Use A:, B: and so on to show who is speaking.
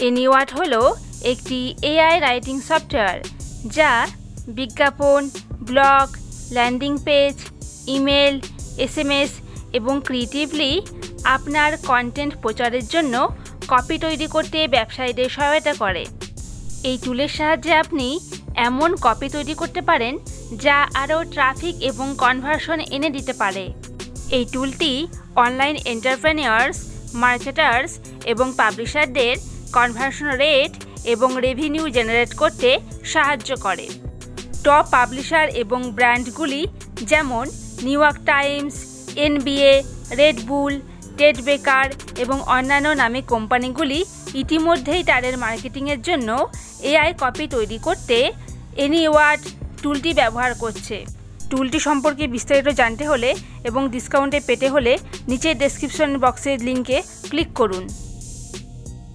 A: এনিওয়ার্ড হল একটি AI writing software যা বিজ্ঞাপন, blog, landing page, email, SMS এবং ক্রিয়েটিভলি আপনার কন্টেন্ট প্রচারের জন্য কপি তৈরি করতে ব্যবসায়ীদের সহায়তা করে। এই টুলের সাহায্যে আপনি এমন কপি তৈরি করতে পারেন যা আরও ট্রাফিক এবং কনভার্সন এনে দিতে পারে। এই টুলটি অনলাইন এন্টারপ্রেনিয়ার্স, মার্কেটার্স এবং পাবলিশারদের কনভার্সন রেট এবং রেভিনিউ জেনারেট করতে সাহায্য করে। টপ পাবলিশার এবং ব্র্যান্ডগুলি যেমন New York Times NBA Red Bull Ted Baker এবং অন্যান্য নামে কোম্পানিগুলি ইতিমধ্যেই তাদের মার্কেটিংয়ের জন্য এআই কপি তৈরি করতে এনিওয়ার্ড টুলটি ব্যবহার করছে। টুলটি সম্পর্কে বিস্তারিত জানতে হলে এবং ডিসকাউন্টে পেতে হলে নিচের ডেসক্রিপশন বক্সের লিঙ্কে ক্লিক করুন।